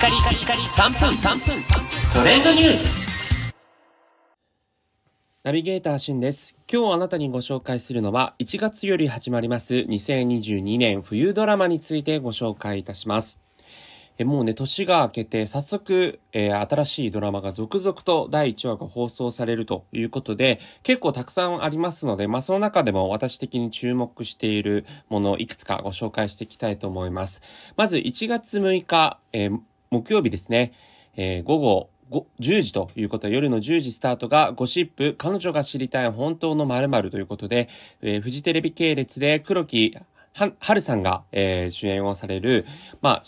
カリカリカリ3分3分トレンドニュースナビゲーターしんです。今日あなたにご紹介するのは1月より始まります2022年冬ドラマについてご紹介いたします。えもうね、年が明けて早速、えー、新しいドラマが続々と第1話が放送されるということで、結構たくさんありますので、まあその中でも私的に注目しているものをいくつかご紹介していきたいと思います。まず1月6日、えー木曜日ですね、えー、午後10時ということは夜の10時スタートがゴシップ、彼女が知りたい本当の〇〇ということで、えー、フジテレビ系列で黒木春さんが、えー、主演をされる、まあ、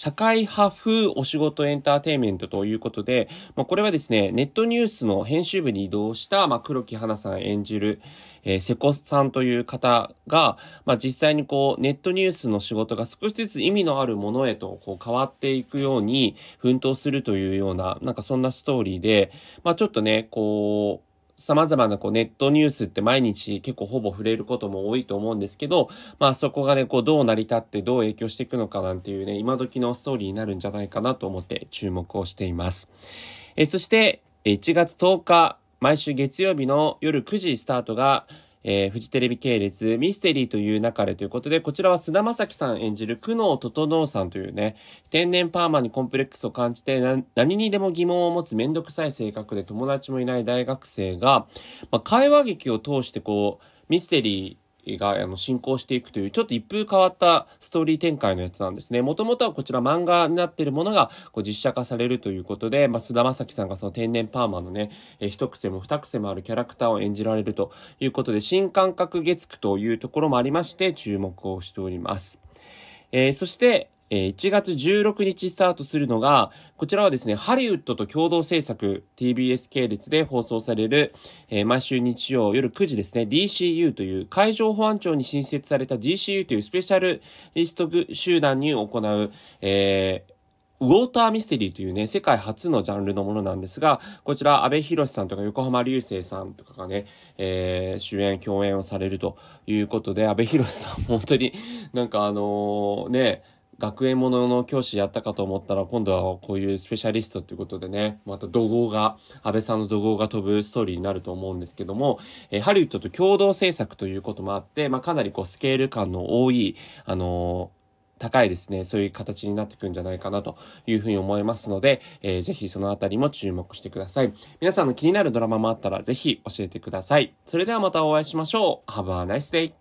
社会派風お仕事エンターテイメントということで、まあ、これはですね、ネットニュースの編集部に移動した、まあ、黒木花さん演じる、えー、瀬古さんという方が、まあ、実際にこう、ネットニュースの仕事が少しずつ意味のあるものへとこう変わっていくように奮闘するというような、なんかそんなストーリーで、まあ、ちょっとね、こう、様々なこうネットニュースって毎日結構ほぼ触れることも多いと思うんですけど、まあそこがね、こうどう成り立ってどう影響していくのかなんていうね、今時のストーリーになるんじゃないかなと思って注目をしています。えそして、1月10日、毎週月曜日の夜9時スタートが、えー、フジテレビ系列、ミステリーという流れということで、こちらは菅田将暉さん演じる久能整さんというね、天然パーマにコンプレックスを感じて、何にでも疑問を持つめんどくさい性格で友達もいない大学生が、まあ、会話劇を通してこう、ミステリー、があの進行していくというちょっと一風変わったストーリー展開のやつなんですね。もともとはこちら漫画になっているものがこう実写化されるということで、まあ、菅田正樹さんがその天然パーマのね、えー、一癖も二癖もあるキャラクターを演じられるということで、新感覚月9というところもありまして注目をしております。えー、そして、1月16日スタートするのが、こちらはですね、ハリウッドと共同制作 TBS 系列で放送される、えー、毎週日曜夜9時ですね、DCU という海上保安庁に新設された DCU というスペシャルリスト集団に行う、えーウォーターミステリーというね、世界初のジャンルのものなんですが、こちら、安倍博さんとか横浜流星さんとかがね、えー、主演、共演をされるということで、安倍博さん、本当になんかあのー、ね、学園ものの教師やったかと思ったら、今度はこういうスペシャリストということでね、また怒号が、安倍さんの怒号が飛ぶストーリーになると思うんですけども、えー、ハリウッドと共同制作ということもあって、まあ、かなりこうスケール感の多い、あのー高いですね、そういう形になってくんじゃないかなというふうに思いますので、えー、ぜひそのあたりも注目してください。皆さんの気になるドラマもあったらぜひ教えてください。それではまたお会いしましょう。Have a nice day!